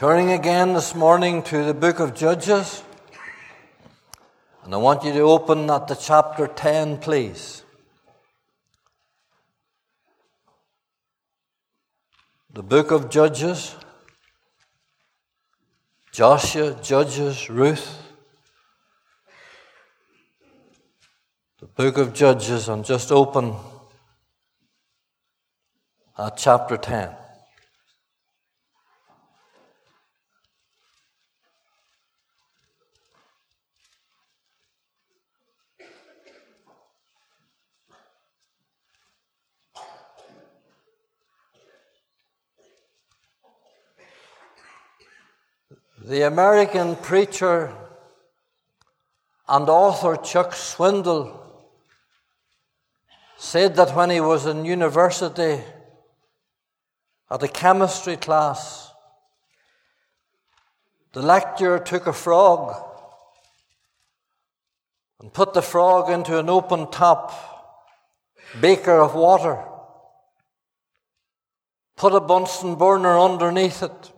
Turning again this morning to the book of Judges. And I want you to open at the chapter 10, please. The book of Judges. Joshua, Judges, Ruth. The book of Judges, and just open at chapter 10. The American preacher and author Chuck Swindoll said that when he was in university at a chemistry class, the lecturer took a frog and put the frog into an open top beaker of water, put a Bunsen burner underneath it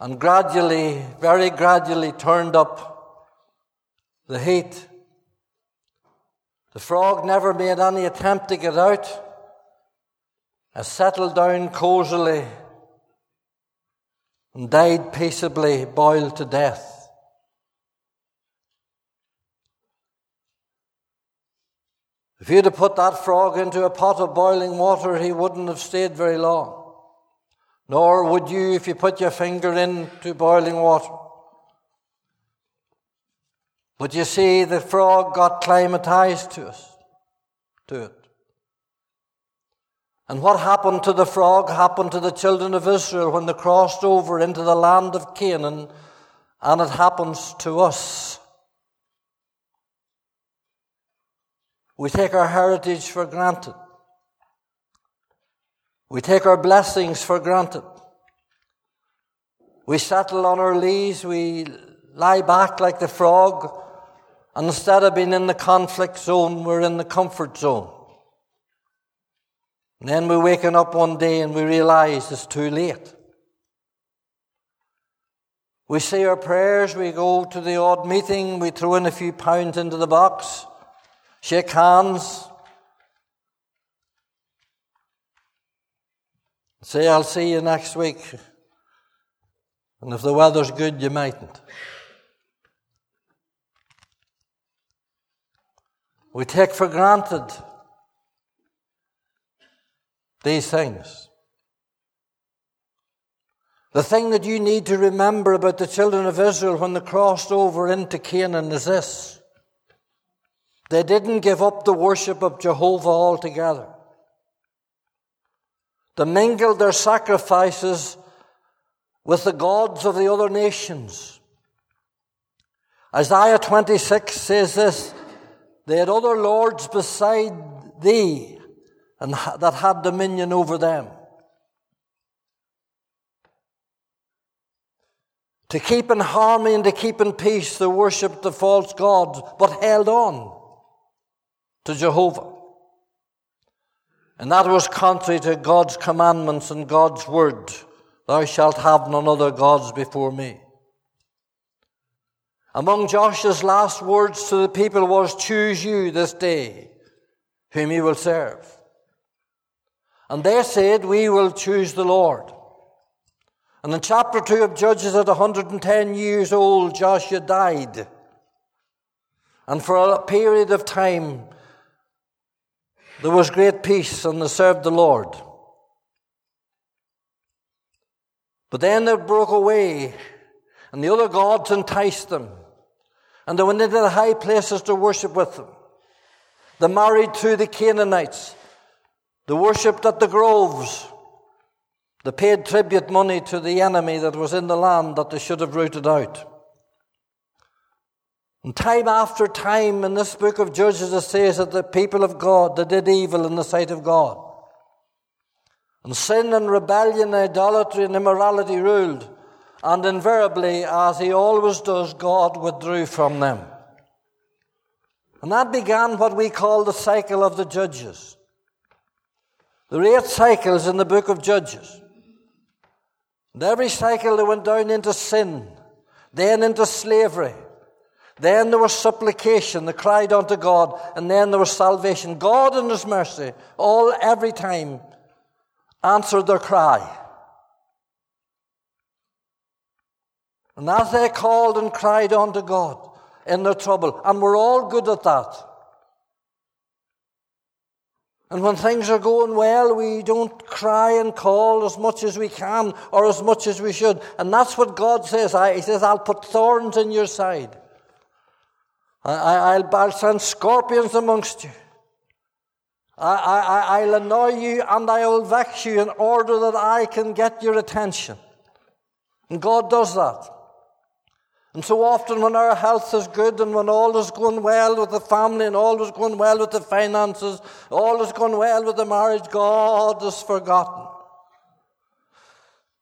and gradually, very gradually turned up the heat. The frog never made any attempt to get out. I settled down cosily and died peaceably, boiled to death. If you'd have put that frog into a pot of boiling water, he wouldn't have stayed very long nor would you if you put your finger into boiling water. But you see, the frog got climatized to us, to it. And what happened to the frog happened to the children of Israel when they crossed over into the land of Canaan, and it happens to us. We take our heritage for granted. We take our blessings for granted. We settle on our lees, we lie back like the frog, and instead of being in the conflict zone, we're in the comfort zone. And then we're up one day and we realize it's too late. We say our prayers, we go to the odd meeting, we throw in a few pounds into the box, shake hands, Say, I'll see you next week. And if the weather's good, you mightn't. We take for granted these things. The thing that you need to remember about the children of Israel when they crossed over into Canaan is this. They didn't give up the worship of Jehovah altogether. They mingled their sacrifices with the gods of the other nations. Isaiah 26 says this They had other lords beside thee and that had dominion over them. To keep in harmony and to keep in peace, they worshipped the false gods, but held on to Jehovah. And that was contrary to God's commandments and God's word. Thou shalt have none other gods before me. Among Joshua's last words to the people was, Choose you this day whom you will serve. And they said, We will choose the Lord. And in chapter 2 of Judges, at 110 years old, Joshua died. And for a period of time, there was great peace and they served the Lord. But then they broke away and the other gods enticed them. And they went into the high places to worship with them. They married to the Canaanites. They worshipped at the groves. They paid tribute money to the enemy that was in the land that they should have rooted out. And time after time in this book of Judges, it says that the people of God, they did evil in the sight of God. And sin and rebellion, idolatry and immorality ruled. And invariably, as he always does, God withdrew from them. And that began what we call the cycle of the Judges. There are eight cycles in the book of Judges. And every cycle they went down into sin, then into slavery. Then there was supplication, they cried unto God, and then there was salvation. God in His mercy, all every time, answered their cry. And as they called and cried unto God in their trouble, and we're all good at that. And when things are going well, we don't cry and call as much as we can or as much as we should. And that's what God says. He says, I'll put thorns in your side. I, will send scorpions amongst you. I, I, I'll annoy you and I will vex you in order that I can get your attention. And God does that. And so often, when our health is good and when all is going well with the family and all is going well with the finances, all is going well with the marriage, God is forgotten.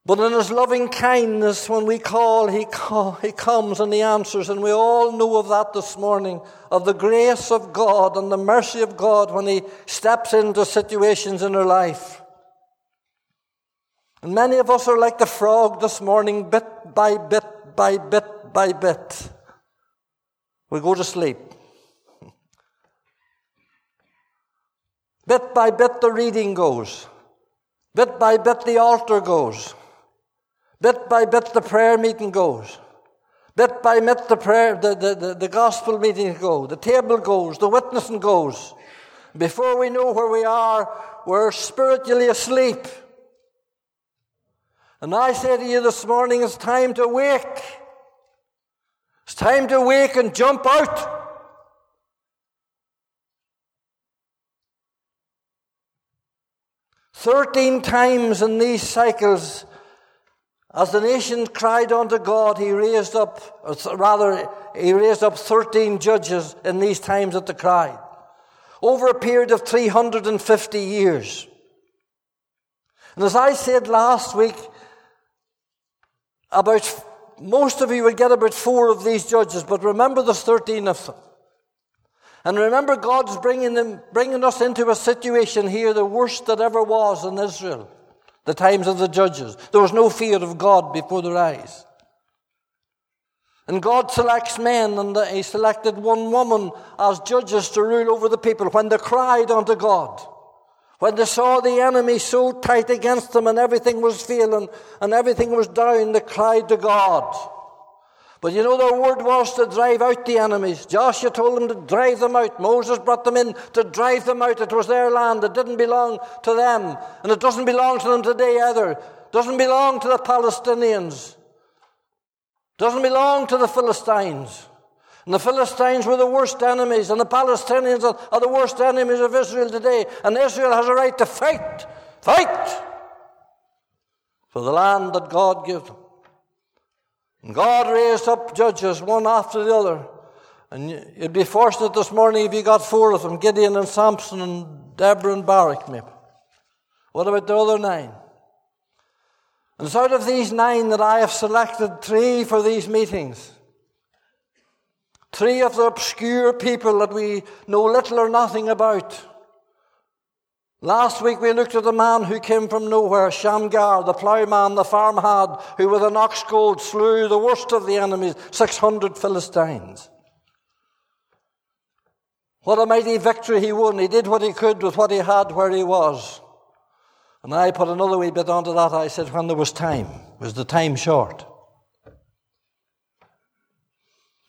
But in His loving kindness, when we call, He, call, he comes and He answers. And we all know of that this morning, of the grace of God and the mercy of God when He steps into situations in our life. And many of us are like the frog this morning, bit by bit by bit by bit. We go to sleep. Bit by bit, the reading goes. Bit by bit, the altar goes. Bit by bit, the prayer meeting goes. Bit by bit, the prayer, the, the, the, the gospel meeting go. The table goes. The witnessing goes. Before we know where we are, we're spiritually asleep. And I say to you this morning, it's time to wake. It's time to wake and jump out. Thirteen times in these cycles, as the nation cried unto God, he raised up, rather, he raised up 13 judges in these times that the cry Over a period of 350 years. And as I said last week, about most of you will get about four of these judges, but remember there's 13 of them. And remember, God's bringing, them, bringing us into a situation here, the worst that ever was in Israel the times of the judges. There was no fear of God before their eyes. And God selects men, and He selected one woman as judges to rule over the people when they cried unto God. When they saw the enemy so tight against them and everything was failing and everything was down, they cried to God. But you know, their word was to drive out the enemies. Joshua told them to drive them out. Moses brought them in to drive them out. It was their land. It didn't belong to them. And it doesn't belong to them today either. It doesn't belong to the Palestinians. It doesn't belong to the Philistines. And the Philistines were the worst enemies, and the Palestinians are the worst enemies of Israel today. And Israel has a right to fight, fight for the land that God gave them. God raised up judges one after the other. And you'd be fortunate this morning if you got four of them Gideon and Samson and Deborah and Barak, maybe. What about the other nine? And it's out of these nine that I have selected three for these meetings. Three of the obscure people that we know little or nothing about. Last week we looked at a man who came from nowhere, Shamgar, the ploughman, the farmhand, who with an ox goad slew the worst of the enemies, 600 Philistines. What a mighty victory he won. He did what he could with what he had where he was. And I put another wee bit onto that. I said, when there was time, was the time short?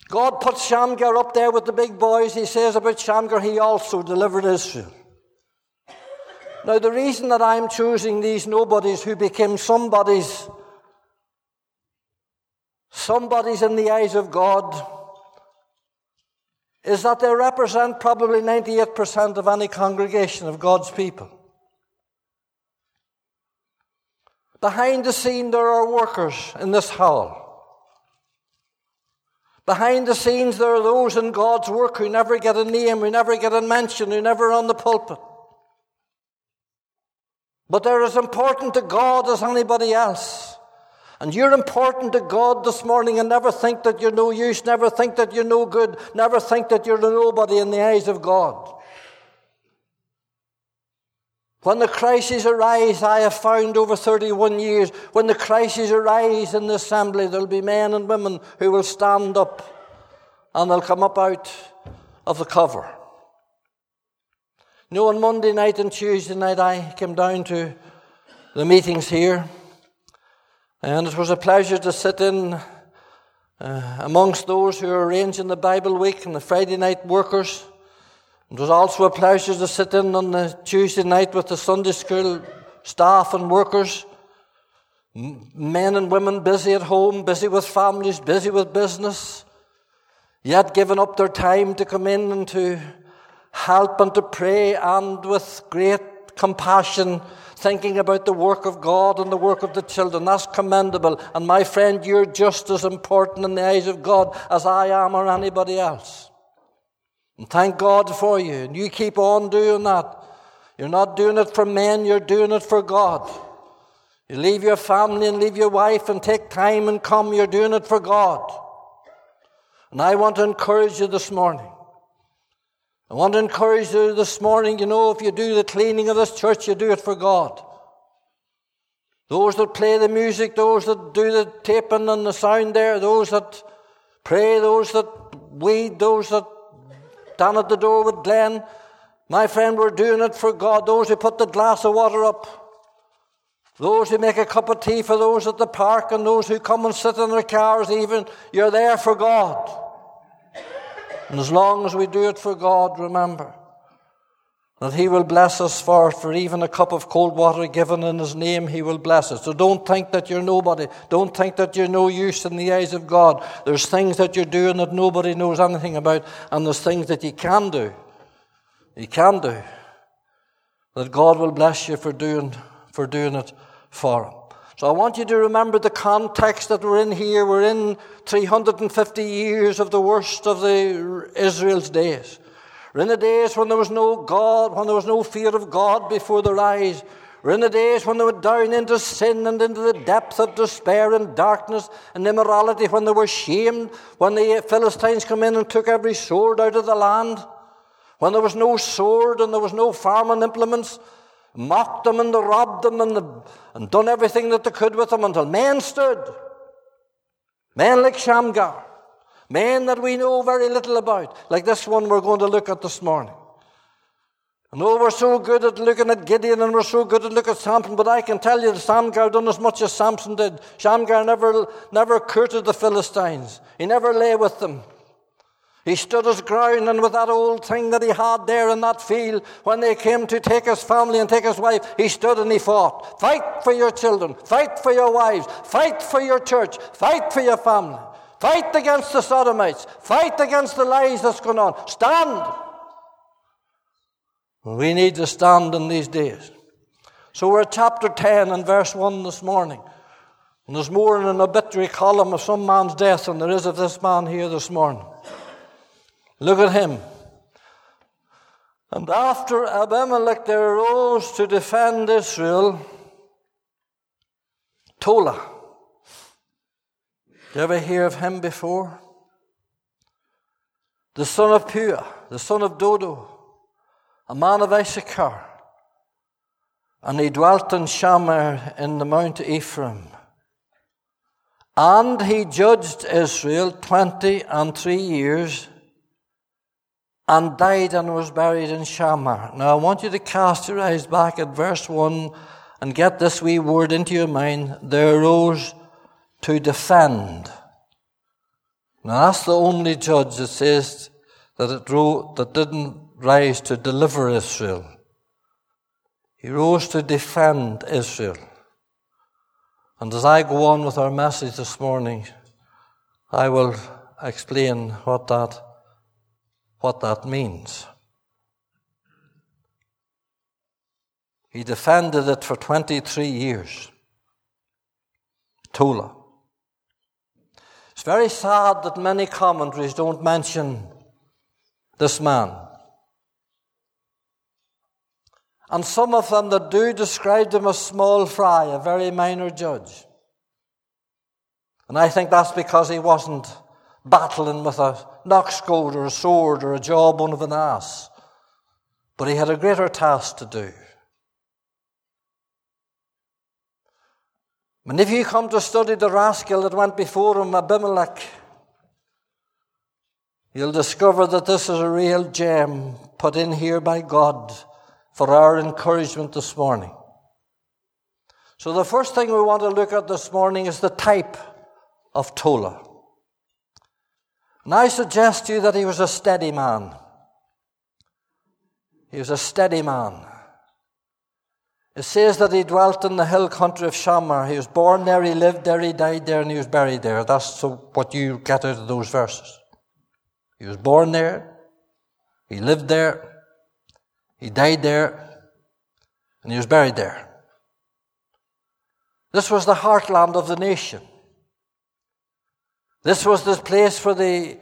God put Shamgar up there with the big boys. He says about Shamgar, he also delivered Israel. Now, the reason that I'm choosing these nobodies who became somebodies, somebodies in the eyes of God, is that they represent probably 98% of any congregation of God's people. Behind the scene, there are workers in this hall. Behind the scenes, there are those in God's work who never get a name, who never get a mention, who never on the pulpit. But they're as important to God as anybody else. And you're important to God this morning and never think that you're no use, never think that you're no good, never think that you're nobody in the eyes of God. When the crises arise, I have found over 31 years, when the crises arise in the assembly, there'll be men and women who will stand up and they'll come up out of the cover. Know, on Monday night and Tuesday night, I came down to the meetings here, and it was a pleasure to sit in uh, amongst those who are arranging the Bible week and the Friday night workers. It was also a pleasure to sit in on the Tuesday night with the Sunday school staff and workers. Men and women busy at home, busy with families, busy with business, yet giving up their time to come in and to help and to pray and with great compassion thinking about the work of God and the work of the children. That's commendable. And my friend, you're just as important in the eyes of God as I am or anybody else. And thank God for you. And you keep on doing that. You're not doing it for men, you're doing it for God. You leave your family and leave your wife and take time and come, you're doing it for God. And I want to encourage you this morning. I want to encourage you this morning, you know, if you do the cleaning of this church, you do it for God. Those that play the music, those that do the taping and the sound there, those that pray, those that weed, those that down at the door with Glenn. My friend, we're doing it for God. Those who put the glass of water up, those who make a cup of tea for those at the park, and those who come and sit in their cars, even, you're there for God. And as long as we do it for God, remember that He will bless us for it, for even a cup of cold water given in His name, He will bless us. So don't think that you're nobody. Don't think that you're no use in the eyes of God. There's things that you're doing that nobody knows anything about, and there's things that you can do. You can do. That God will bless you for doing, for doing it for Him. So I want you to remember the context that we're in here. We're in 350 years of the worst of the Israel's days. We're in the days when there was no God, when there was no fear of God before their eyes. We're in the days when they were down into sin and into the depth of despair and darkness and immorality, when they were shamed, when the Philistines come in and took every sword out of the land, when there was no sword and there was no farming implements, mocked them and they robbed them and, the, and done everything that they could with them until men stood. Men like Shamgar. Men that we know very little about, like this one we're going to look at this morning. I know we're so good at looking at Gideon and we're so good at looking at Samson, but I can tell you that Shamgar done as much as Samson did. Shamgar never, never courted the Philistines. He never lay with them. He stood his ground, and with that old thing that he had there in that field, when they came to take his family and take his wife, he stood and he fought. Fight for your children, fight for your wives, fight for your church, fight for your family, fight against the sodomites, fight against the lies that's going on. Stand! We need to stand in these days. So we're at chapter 10 and verse 1 this morning. And there's more in an obituary column of some man's death than there is of this man here this morning. Look at him. And after Abimelech there arose to defend Israel Tola. Did you ever hear of him before? The son of Puah, the son of Dodo, a man of Issachar. And he dwelt in Shamir in the Mount Ephraim. And he judged Israel twenty and three years and died and was buried in Shamir. Now I want you to cast your eyes back at verse 1 and get this wee word into your mind. There arose to defend. Now that's the only judge that says that it wrote, that didn't rise to deliver Israel. He rose to defend Israel. And as I go on with our message this morning, I will explain what that what that means. He defended it for 23 years. Tola. It's very sad that many commentaries don't mention this man. And some of them that do describe him as small fry, a very minor judge. And I think that's because he wasn't battling with a knock goad or a sword or a jawbone of an ass. But he had a greater task to do. And if you come to study the rascal that went before him, Abimelech, you'll discover that this is a real gem put in here by God for our encouragement this morning. So, the first thing we want to look at this morning is the type of Tola. And I suggest to you that he was a steady man. He was a steady man. It says that he dwelt in the hill country of Shamar. He was born there, he lived there, he died there, and he was buried there. That's what you get out of those verses. He was born there, he lived there, he died there, and he was buried there. This was the heartland of the nation. This was the place where the,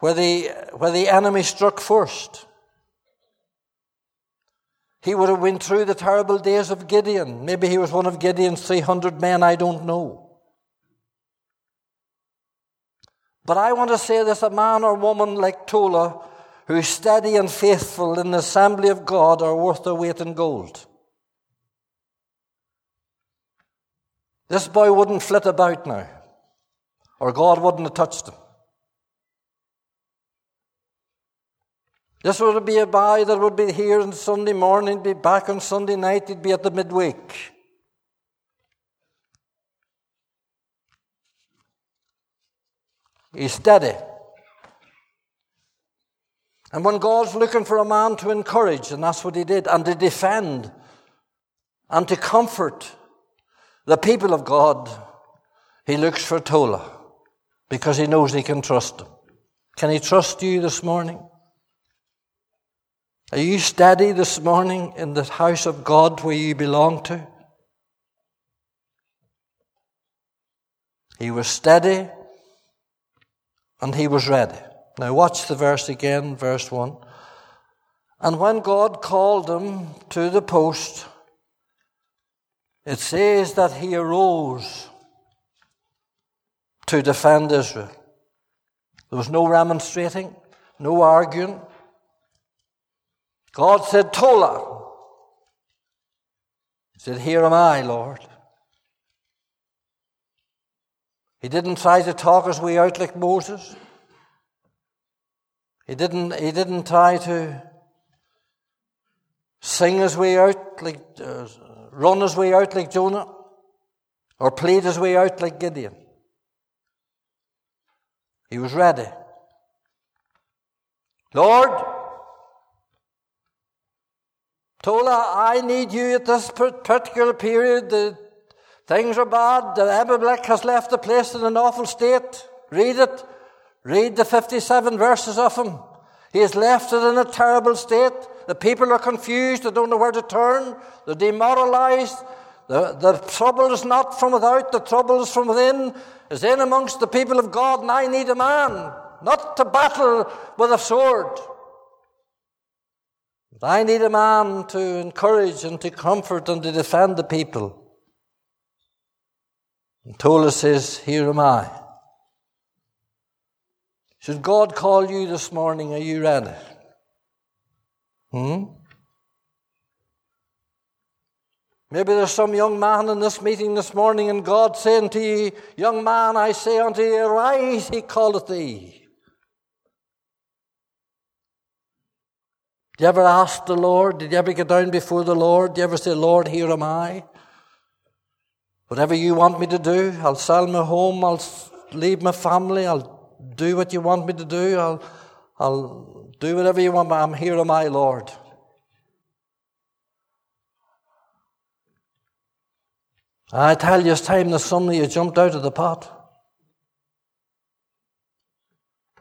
where the, where the enemy struck first. He would have been through the terrible days of Gideon. Maybe he was one of Gideon's 300 men, I don't know. But I want to say this a man or woman like Tola, who's steady and faithful in the assembly of God, are worth their weight in gold. This boy wouldn't flit about now, or God wouldn't have touched him. This would be a boy that would be here on Sunday morning, be back on Sunday night, he'd be at the midweek. He's steady. And when God's looking for a man to encourage, and that's what he did, and to defend, and to comfort the people of God, he looks for Tola because he knows he can trust him. Can he trust you this morning? Are you steady this morning in the house of God where you belong to? He was steady and he was ready. Now, watch the verse again, verse 1. And when God called him to the post, it says that he arose to defend Israel. There was no remonstrating, no arguing. God said, Tola. He said, Here am I, Lord. He didn't try to talk his way out like Moses. He didn't, he didn't try to sing his way out like, uh, run his way out like Jonah, or plead his way out like Gideon. He was ready. Lord, Tola, I need you at this particular period. The things are bad. The Abimelech has left the place in an awful state. Read it. Read the 57 verses of him. He has left it in a terrible state. The people are confused. They don't know where to turn. They're demoralized. The, the trouble is not from without, the trouble is from within, is in amongst the people of God, and I need a man, not to battle with a sword. But I need a man to encourage and to comfort and to defend the people. And Tola says, Here am I. Should God call you this morning? Are you ready? Hmm? Maybe there's some young man in this meeting this morning, and God saying to you, Young man, I say unto you, Arise, he calleth thee. Did you ever ask the Lord? Did you ever get down before the Lord? Did you ever say, Lord, here am I? Whatever you want me to do, I'll sell my home, I'll leave my family, I'll do what you want me to do, I'll, I'll do whatever you want, but I'm here am I, Lord. I tell you, it's time that you jumped out of the pot.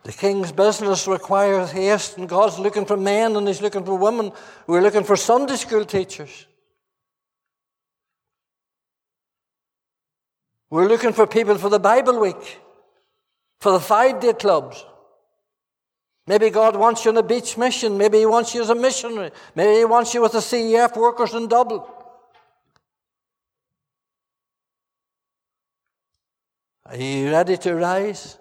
The king's business requires haste, and God's looking for men and He's looking for women. We're looking for Sunday school teachers. We're looking for people for the Bible week, for the five day clubs. Maybe God wants you on a beach mission. Maybe He wants you as a missionary. Maybe He wants you with the CEF workers in Dublin. Are you ready to rise?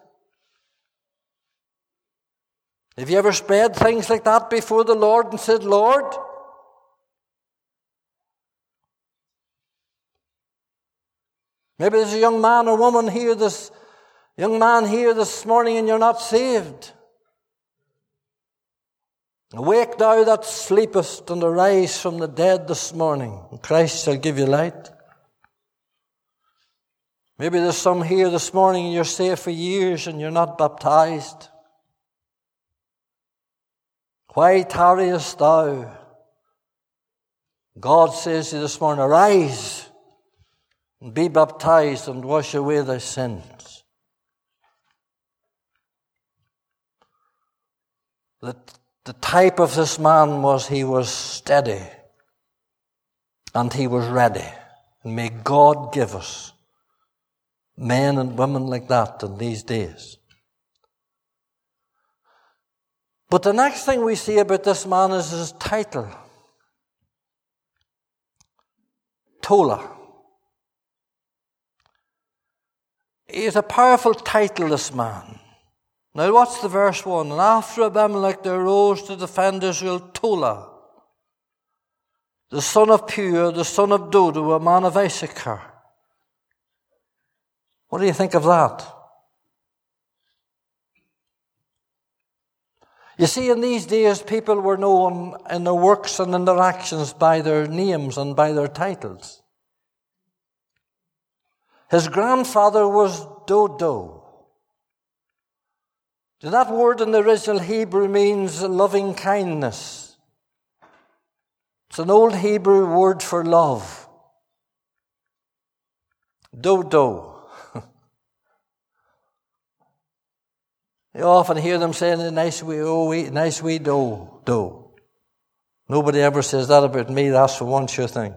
Have you ever spread things like that before the Lord and said, Lord, Maybe there's a young man or woman here this young man here this morning and you're not saved. Awake thou that sleepest and arise from the dead this morning, and Christ shall give you light. Maybe there's some here this morning and you're saved for years and you're not baptized. Why tarriest thou? God says to you this morning, arise and be baptized and wash away thy sins. The, the type of this man was he was steady and he was ready. And may God give us men and women like that in these days. But the next thing we see about this man is his title Tola. He's a powerful title, this man. Now, what's the verse 1? And after Abimelech there arose to defend Israel Tola, the son of Puah, the son of Dodo, a man of Issachar. What do you think of that? You see, in these days, people were known in their works and in their actions by their names and by their titles. His grandfather was Dodo. That word in the original Hebrew means loving kindness. It's an old Hebrew word for love. Dodo. You often hear them saying, a nice wee, oh, wee, nice wee do, do. Nobody ever says that about me, that's for one sure thing.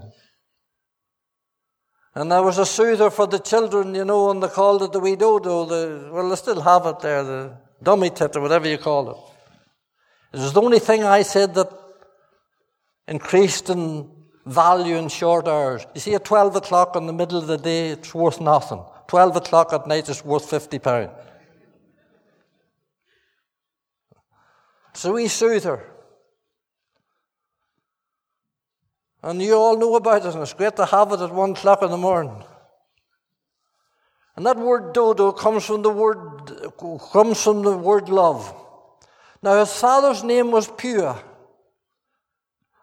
And there was a soother for the children, you know, and they called it the wee dodo, the, well, they still have it there, the dummy tit or whatever you call it. It was the only thing I said that increased in value in short hours. You see, at 12 o'clock in the middle of the day, it's worth nothing. 12 o'clock at night, it's worth 50 pounds. So we soothe her. And you all know about it, and it's great to have it at one o'clock in the morning. And that word dodo comes from the word comes from the word love. Now his father's name was Puah.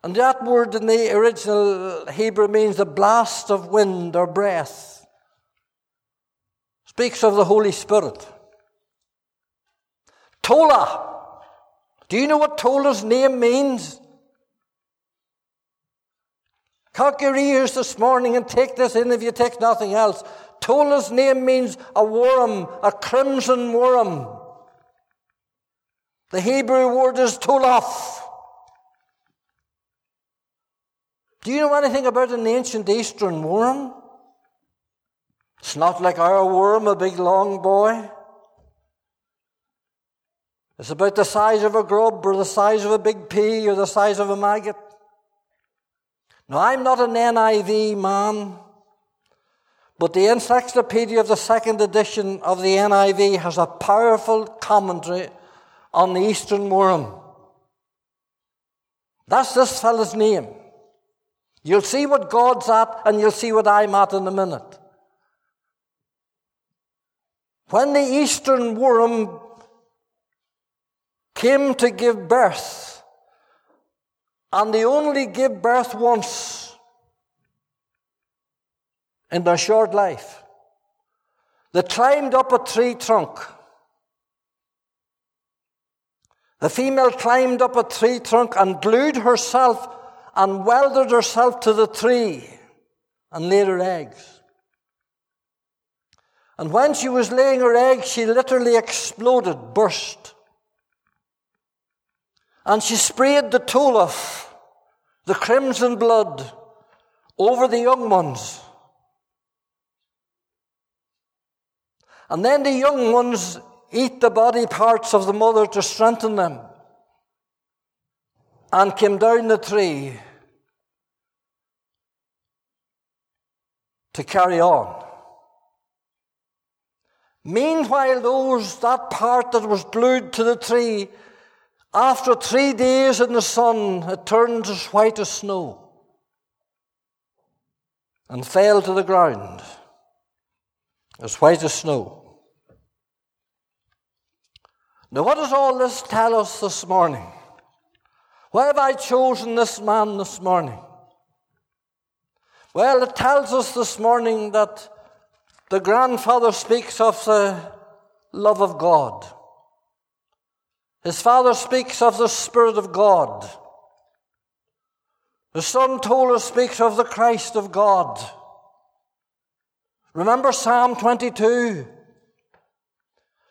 And that word in the original Hebrew means the blast of wind or breath. Speaks of the Holy Spirit. Tola do you know what Tola's name means? Cock your ears this morning and take this in if you take nothing else. Tola's name means a worm, a crimson worm. The Hebrew word is tolaf. Do you know anything about an ancient Eastern worm? It's not like our worm, a big long boy. It's about the size of a grub or the size of a big pea or the size of a maggot. Now, I'm not an NIV man, but the encyclopedia of the second edition of the NIV has a powerful commentary on the Eastern worm. That's this fellow's name. You'll see what God's at, and you'll see what I'm at in a minute. When the Eastern worm came to give birth, and they only give birth once in their short life. They climbed up a tree trunk. The female climbed up a tree trunk and glued herself and welded herself to the tree and laid her eggs. And when she was laying her eggs, she literally exploded, burst. And she sprayed the tolaf, the crimson blood, over the young ones. And then the young ones eat the body parts of the mother to strengthen them. And came down the tree to carry on. Meanwhile, those, that part that was glued to the tree after three days in the sun, it turned as white as snow and fell to the ground. as white as snow. Now, what does all this tell us this morning? Why have I chosen this man this morning? Well, it tells us this morning that the grandfather speaks of the love of God. His father speaks of the Spirit of God. The son told us speaks of the Christ of God. Remember Psalm 22?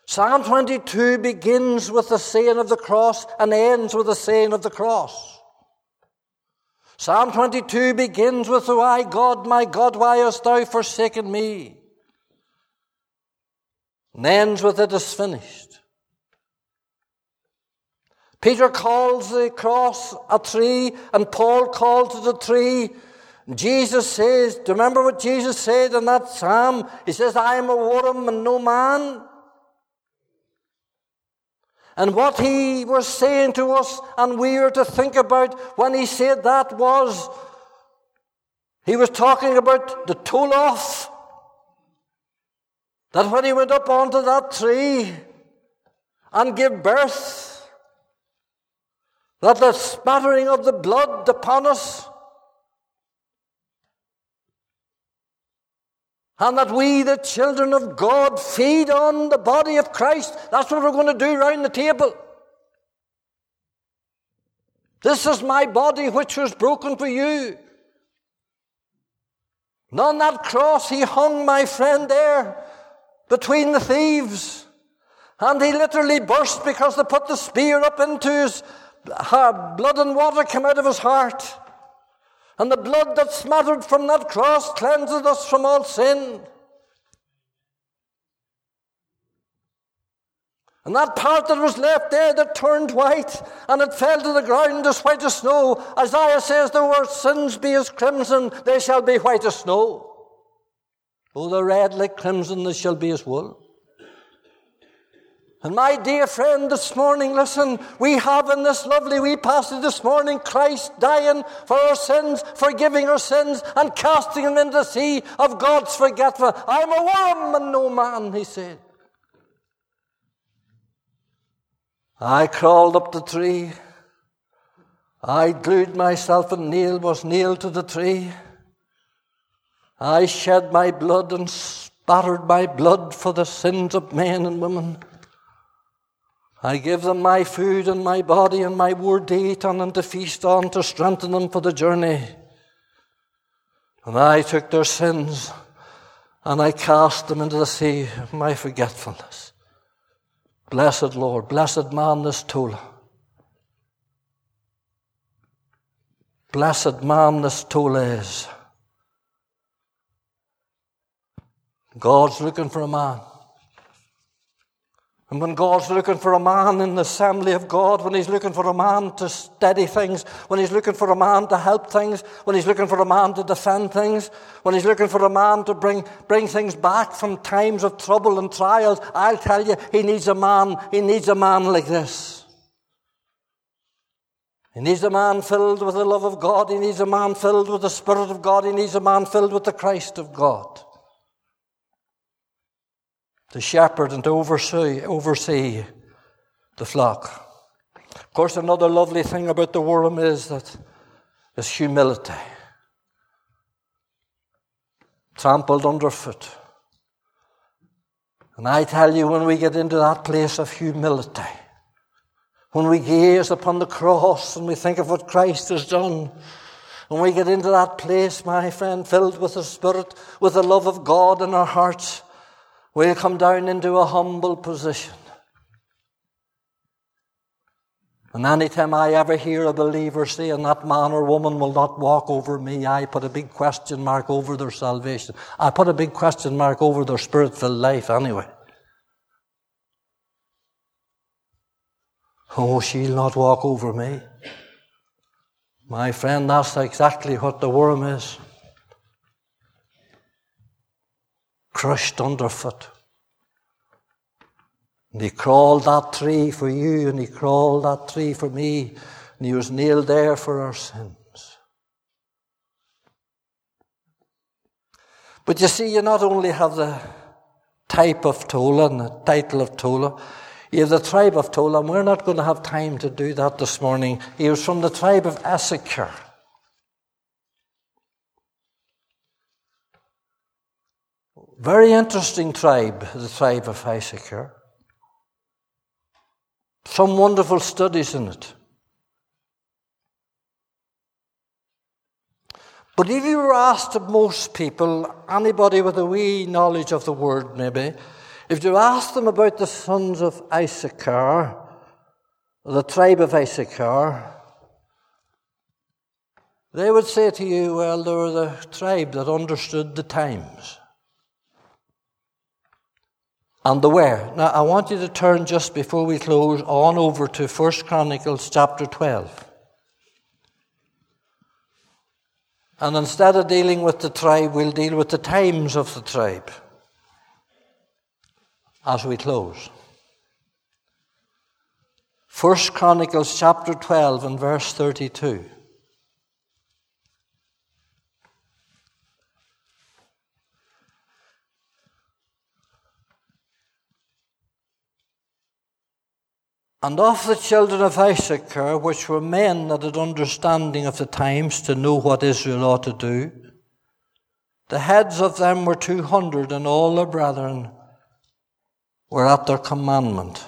Psalm 22 begins with the saying of the cross and ends with the saying of the cross. Psalm 22 begins with, Why, God, my God, why hast thou forsaken me? And ends with, It is finished. Peter calls the cross a tree, and Paul calls it a tree. Jesus says, do you remember what Jesus said in that psalm? He says, I am a worm and no man. And what he was saying to us, and we are to think about when he said that was, he was talking about the tool off. That when he went up onto that tree and gave birth, that the spattering of the blood upon us, and that we, the children of God, feed on the body of Christ. That's what we're going to do round the table. This is my body which was broken for you. And on that cross, he hung my friend there between the thieves. And he literally burst because they put the spear up into his blood and water came out of his heart. And the blood that smattered from that cross cleanses us from all sin. And that part that was left there that turned white and it fell to the ground as white as snow, Isaiah says, Though our sins be as crimson, they shall be white as snow. Though they're red like crimson, they shall be as wool. And my dear friend, this morning, listen, we have in this lovely wee passage this morning Christ dying for our sins, forgiving our sins, and casting them into the sea of God's forgetfulness. I'm a worm and no man, he said. I crawled up the tree. I glued myself and nail was nailed to the tree. I shed my blood and spattered my blood for the sins of men and women. I give them my food and my body and my word to eat on and to feast on to strengthen them for the journey. And I took their sins and I cast them into the sea of my forgetfulness. Blessed Lord, blessed man this Tola. Blessed man this Tola is. God's looking for a man and when God's looking for a man in the assembly of God, when He's looking for a man to steady things, when He's looking for a man to help things, when He's looking for a man to defend things, when He's looking for a man to bring, bring things back from times of trouble and trials, I'll tell you, He needs a man, He needs a man like this. He needs a man filled with the love of God. He needs a man filled with the Spirit of God. He needs a man filled with the Christ of God to shepherd and to oversee, oversee the flock. Of course, another lovely thing about the worm is that it's humility. Trampled underfoot. And I tell you, when we get into that place of humility, when we gaze upon the cross and we think of what Christ has done, when we get into that place, my friend, filled with the Spirit, with the love of God in our hearts, We'll come down into a humble position. And any time I ever hear a believer saying that man or woman will not walk over me, I put a big question mark over their salvation. I put a big question mark over their spiritual life anyway. Oh, she'll not walk over me. My friend, that's exactly what the worm is. Crushed underfoot. And he crawled that tree for you, and he crawled that tree for me, and he was nailed there for our sins. But you see, you not only have the type of Tola and the title of Tola. You have the tribe of Tola, and we're not going to have time to do that this morning. He was from the tribe of Issachar. Very interesting tribe, the tribe of Issachar. Some wonderful studies in it. But if you were asked of most people, anybody with a wee knowledge of the word maybe, if you asked them about the sons of Issachar, the tribe of Issachar, they would say to you, well, they were the tribe that understood the times and the where. Now, I want you to turn just before we close on over to 1 Chronicles chapter 12. And instead of dealing with the tribe, we'll deal with the times of the tribe as we close. First Chronicles chapter 12 and verse 32. And of the children of Issachar, which were men that had understanding of the times to know what Israel ought to do, the heads of them were two hundred, and all their brethren were at their commandment.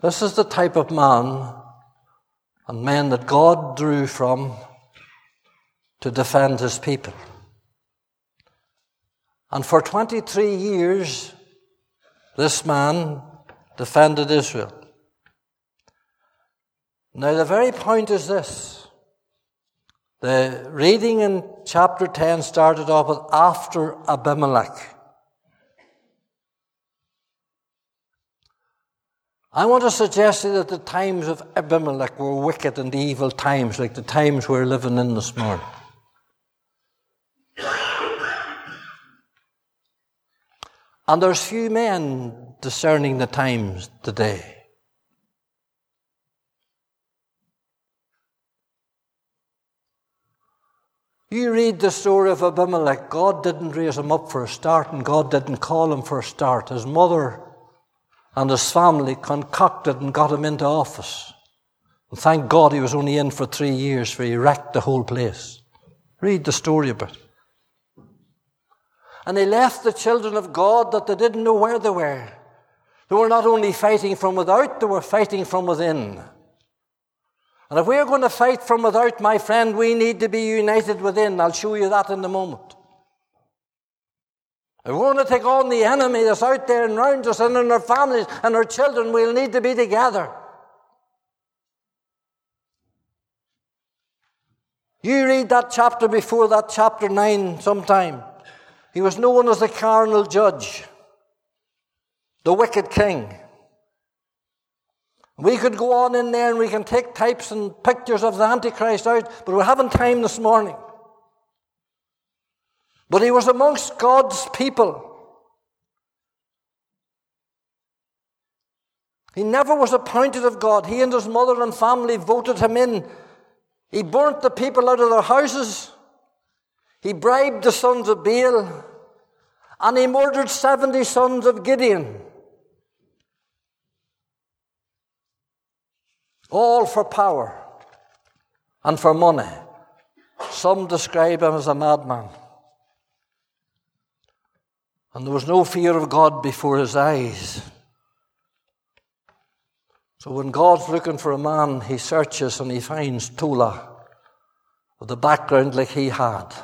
This is the type of man and men that God drew from to defend his people. And for 23 years, this man defended Israel. Now, the very point is this. The reading in chapter 10 started off with after Abimelech. I want to suggest that the times of Abimelech were wicked and evil times, like the times we're living in this morning. And there's few men discerning the times today. You read the story of Abimelech. God didn't raise him up for a start, and God didn't call him for a start. His mother and his family concocted and got him into office. And thank God he was only in for three years, for he wrecked the whole place. Read the story about it. And they left the children of God that they didn't know where they were. They were not only fighting from without, they were fighting from within. And if we're going to fight from without, my friend, we need to be united within. I'll show you that in a moment. If we're going to take on the enemy that's out there and around us and in our families and our children, we'll need to be together. You read that chapter before that chapter 9 sometime. He was known as the carnal judge, the wicked king. We could go on in there and we can take types and pictures of the Antichrist out, but we haven't time this morning. But he was amongst God's people. He never was appointed of God. He and his mother and family voted him in. He burnt the people out of their houses. He bribed the sons of Baal and he murdered 70 sons of Gideon. All for power and for money. Some describe him as a madman. And there was no fear of God before his eyes. So when God's looking for a man, he searches and he finds Tola with a background like he had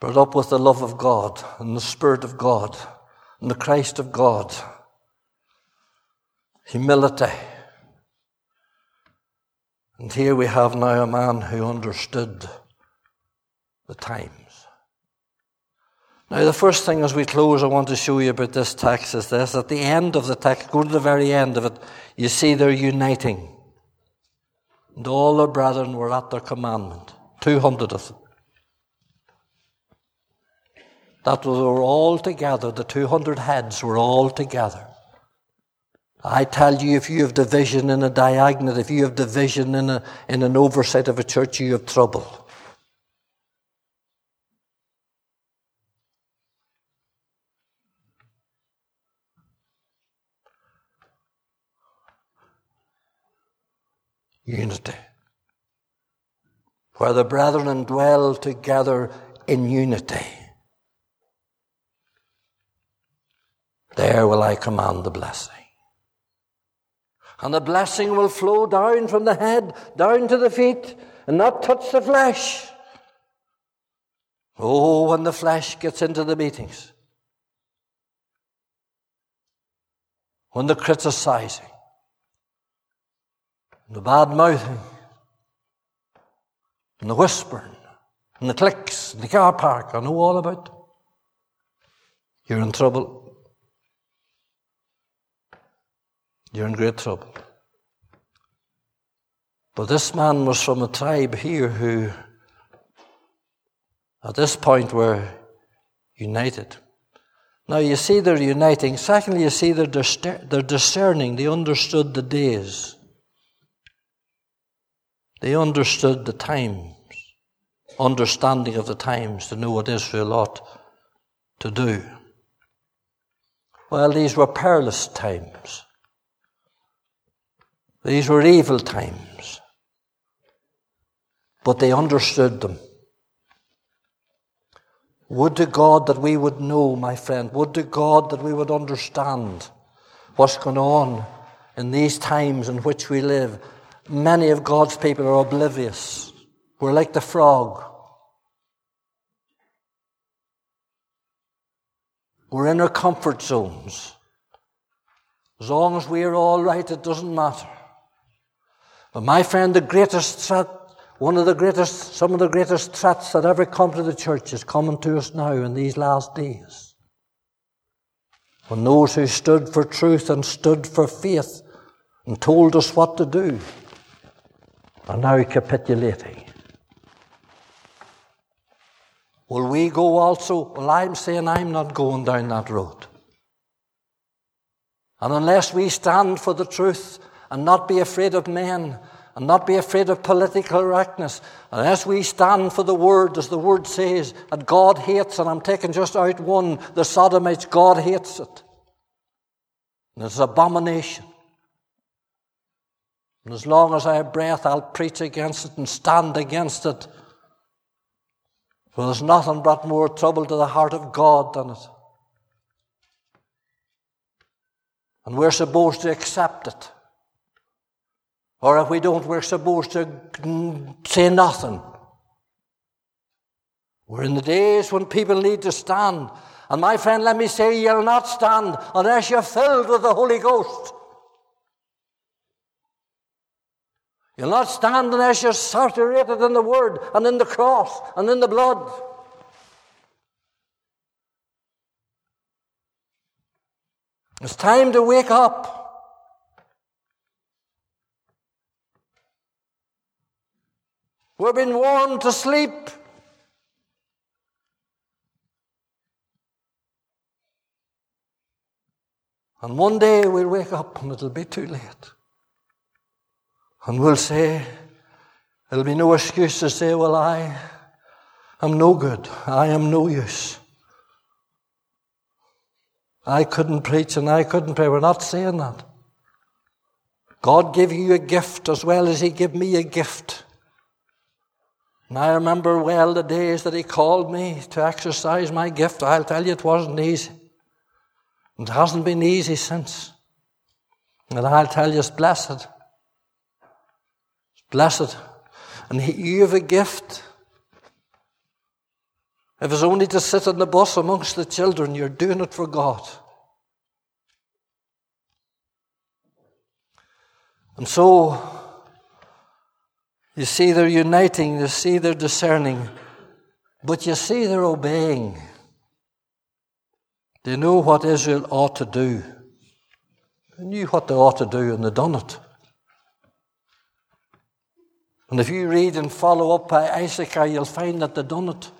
brought up with the love of God and the Spirit of God and the Christ of God. Humility. And here we have now a man who understood the times. Now, the first thing as we close, I want to show you about this text is this. At the end of the text, go to the very end of it, you see they're uniting. And all their brethren were at their commandment. 200 of them that were all together, the 200 heads were all together. I tell you, if you have division in a diagonal, if you have division in, a, in an oversight of a church, you have trouble. Unity. Where the brethren dwell together in unity. There will I command the blessing. And the blessing will flow down from the head, down to the feet, and not touch the flesh. Oh, when the flesh gets into the meetings, when the criticizing, the bad mouthing, and the whispering, and the clicks, and the car park, I know all about. You're in trouble. You're in great trouble. But this man was from a tribe here who, at this point, were united. Now, you see, they're uniting. Secondly, you see, they're, they're discerning. They understood the days, they understood the times, understanding of the times to know what Israel ought to do. Well, these were perilous times. These were evil times. But they understood them. Would to God that we would know, my friend. Would to God that we would understand what's going on in these times in which we live. Many of God's people are oblivious. We're like the frog. We're in our comfort zones. As long as we're all right, it doesn't matter. But my friend, the greatest threat, one of the greatest, some of the greatest threats that ever come to the church is coming to us now in these last days. When those who stood for truth and stood for faith and told us what to do are now capitulating. Will we go also? Well, I'm saying I'm not going down that road. And unless we stand for the truth and not be afraid of men and not be afraid of political correctness. Unless we stand for the word, as the word says, that God hates, and I'm taking just out one, the Sodomites, God hates it. And it's abomination. And as long as I have breath, I'll preach against it and stand against it. For there's nothing brought more trouble to the heart of God than it. And we're supposed to accept it. Or if we don't, we're supposed to say nothing. We're in the days when people need to stand. And my friend, let me say, you'll not stand unless you're filled with the Holy Ghost. You'll not stand unless you're saturated in the Word and in the cross and in the blood. It's time to wake up. We've been warned to sleep. And one day we'll wake up and it'll be too late. And we'll say, there'll be no excuse to say, well, I am no good. I am no use. I couldn't preach and I couldn't pray. We're not saying that. God gave you a gift as well as He gave me a gift. And I remember well the days that he called me to exercise my gift. I'll tell you, it wasn't easy. It hasn't been easy since. And I'll tell you, it's blessed. It's blessed. And he, you have a gift. If it's only to sit on the bus amongst the children, you're doing it for God. And so, you see, they're uniting, you see, they're discerning, but you see, they're obeying. They know what Israel ought to do. They knew what they ought to do, and they done it. And if you read and follow up by Issachar, you'll find that they done it.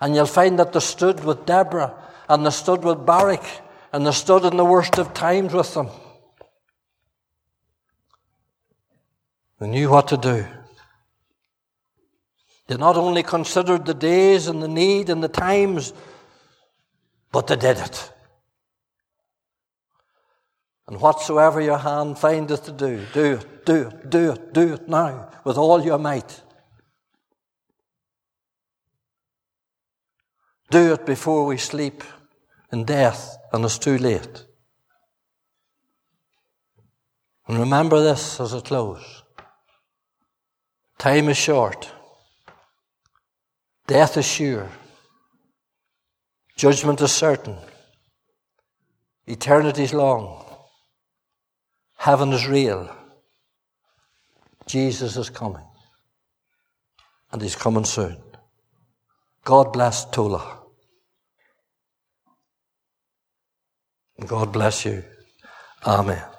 And you'll find that they stood with Deborah, and they stood with Barak, and they stood in the worst of times with them. They knew what to do. They not only considered the days and the need and the times, but they did it. And whatsoever your hand findeth to do, do it, do it, do it, do it now with all your might. Do it before we sleep in death and it's too late. And remember this as a close. Time is short. Death is sure. Judgment is certain. Eternity is long. Heaven is real. Jesus is coming. And he's coming soon. God bless Tola. God bless you. Amen.